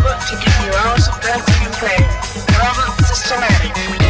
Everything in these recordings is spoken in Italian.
put together, all so that you play. Systematic.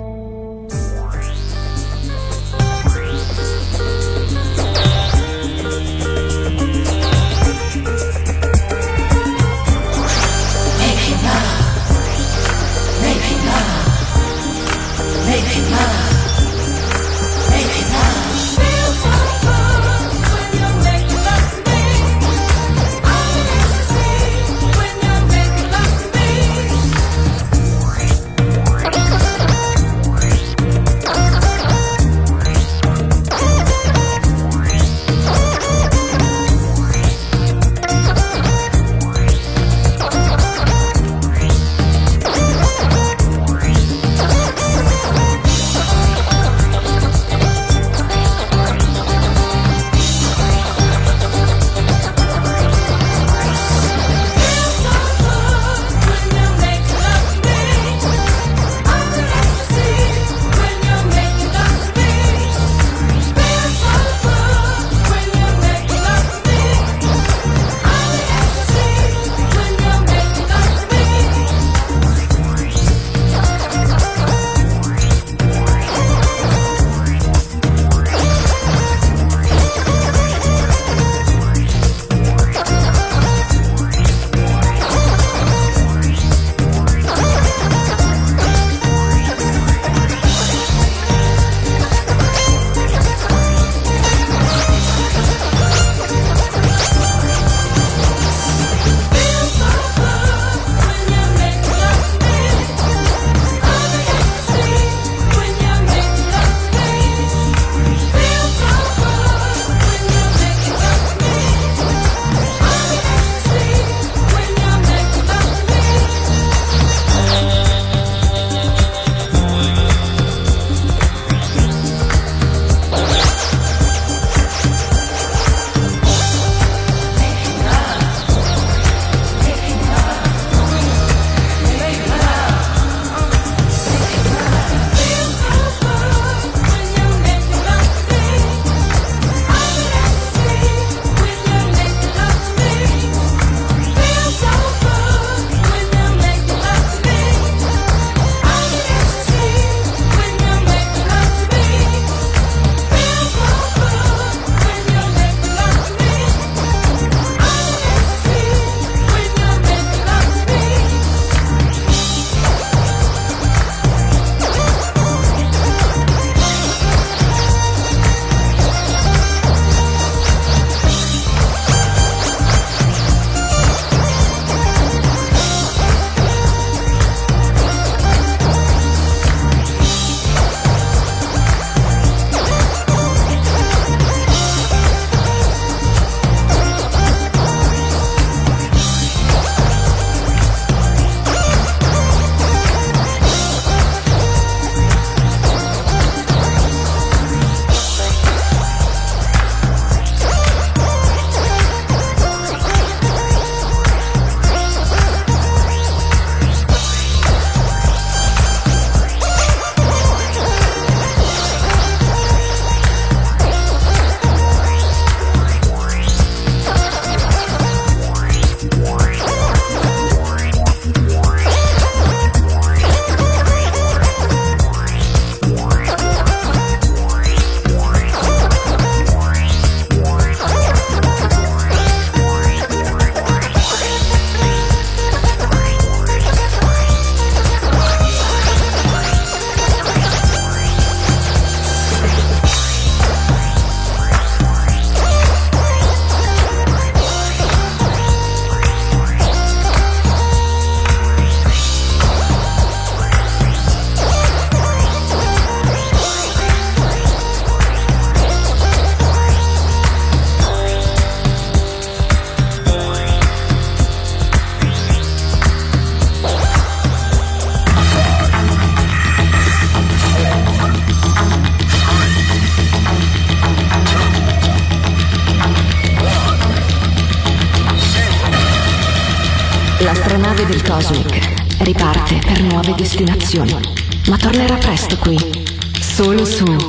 Destinazioni, ma tornerà presto qui, solo su.